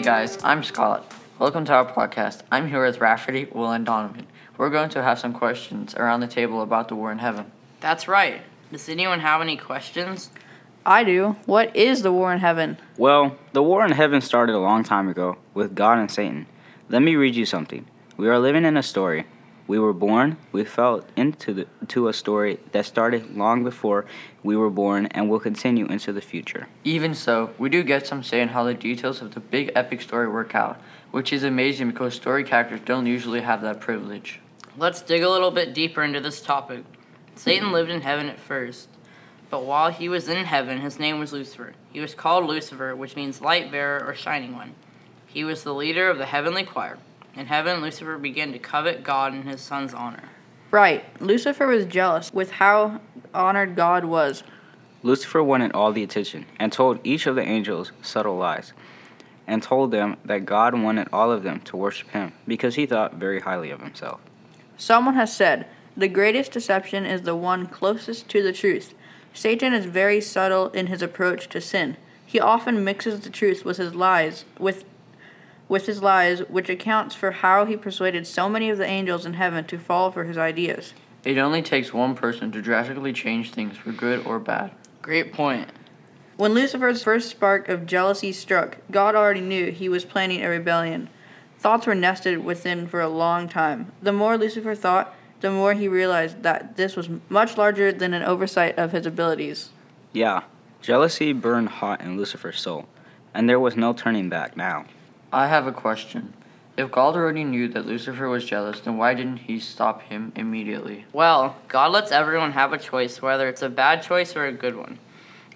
guys, I'm Scott. Welcome to our podcast. I'm here with Rafferty, Will, and Donovan. We're going to have some questions around the table about the war in heaven. That's right. Does anyone have any questions? I do. What is the war in heaven? Well, the war in heaven started a long time ago with God and Satan. Let me read you something. We are living in a story. We were born, we fell into the, to a story that started long before we were born and will continue into the future. Even so, we do get some say in how the details of the big epic story work out, which is amazing because story characters don't usually have that privilege. Let's dig a little bit deeper into this topic. Satan mm-hmm. lived in heaven at first, but while he was in heaven, his name was Lucifer. He was called Lucifer, which means light bearer or shining one. He was the leader of the heavenly choir. In heaven, Lucifer began to covet God and his son's honor. Right. Lucifer was jealous with how honored God was. Lucifer wanted all the attention and told each of the angels subtle lies and told them that God wanted all of them to worship him because he thought very highly of himself. Someone has said, the greatest deception is the one closest to the truth. Satan is very subtle in his approach to sin. He often mixes the truth with his lies, with with his lies, which accounts for how he persuaded so many of the angels in heaven to fall for his ideas. It only takes one person to drastically change things for good or bad. Great point. When Lucifer's first spark of jealousy struck, God already knew he was planning a rebellion. Thoughts were nested within for a long time. The more Lucifer thought, the more he realized that this was much larger than an oversight of his abilities. Yeah, jealousy burned hot in Lucifer's soul, and there was no turning back now. I have a question. If God already knew that Lucifer was jealous, then why didn't he stop him immediately? Well, God lets everyone have a choice, whether it's a bad choice or a good one.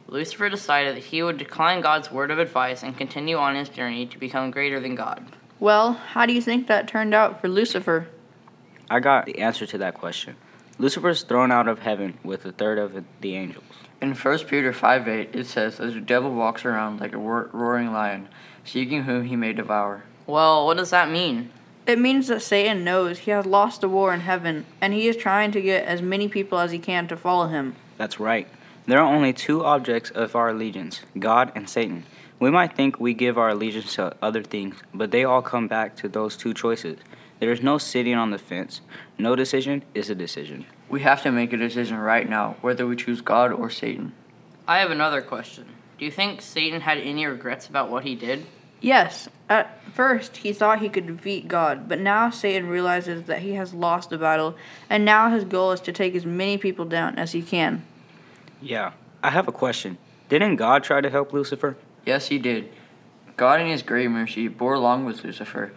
Lucifer decided that he would decline God's word of advice and continue on his journey to become greater than God. Well, how do you think that turned out for Lucifer? I got the answer to that question. Lucifer is thrown out of heaven with a third of the angels. In 1 Peter 5 8, it says, As the devil walks around like a roaring lion, seeking whom he may devour. Well, what does that mean? It means that Satan knows he has lost the war in heaven, and he is trying to get as many people as he can to follow him. That's right. There are only two objects of our allegiance God and Satan. We might think we give our allegiance to other things, but they all come back to those two choices. There is no sitting on the fence. No decision is a decision. We have to make a decision right now whether we choose God or Satan. I have another question. Do you think Satan had any regrets about what he did? Yes. At first, he thought he could defeat God, but now Satan realizes that he has lost the battle, and now his goal is to take as many people down as he can. Yeah. I have a question. Didn't God try to help Lucifer? Yes, he did. God, in his great mercy, bore along with Lucifer.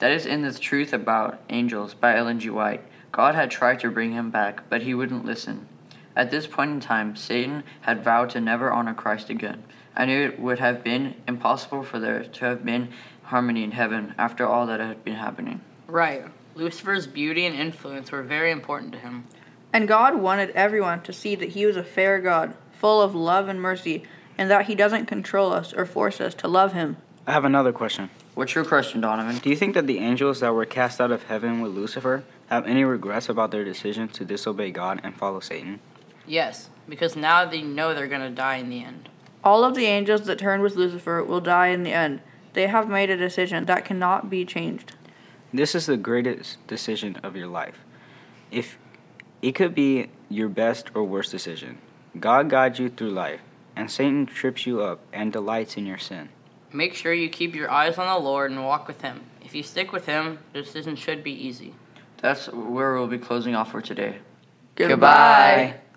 That is in The Truth About Angels by Ellen G. White. God had tried to bring him back, but he wouldn't listen. At this point in time, Satan had vowed to never honor Christ again. I knew it would have been impossible for there to have been harmony in heaven after all that had been happening. Right. Lucifer's beauty and influence were very important to him. And God wanted everyone to see that he was a fair God, full of love and mercy, and that he doesn't control us or force us to love him. I have another question. What's your question, Donovan? Do you think that the angels that were cast out of heaven with Lucifer have any regrets about their decision to disobey God and follow Satan? Yes, because now they know they're going to die in the end. All of the angels that turned with Lucifer will die in the end. They have made a decision that cannot be changed. This is the greatest decision of your life. If it could be your best or worst decision. God guides you through life, and Satan trips you up and delights in your sin. Make sure you keep your eyes on the Lord and walk with Him. If you stick with Him, the decision should be easy. That's where we'll be closing off for today. Goodbye. Goodbye.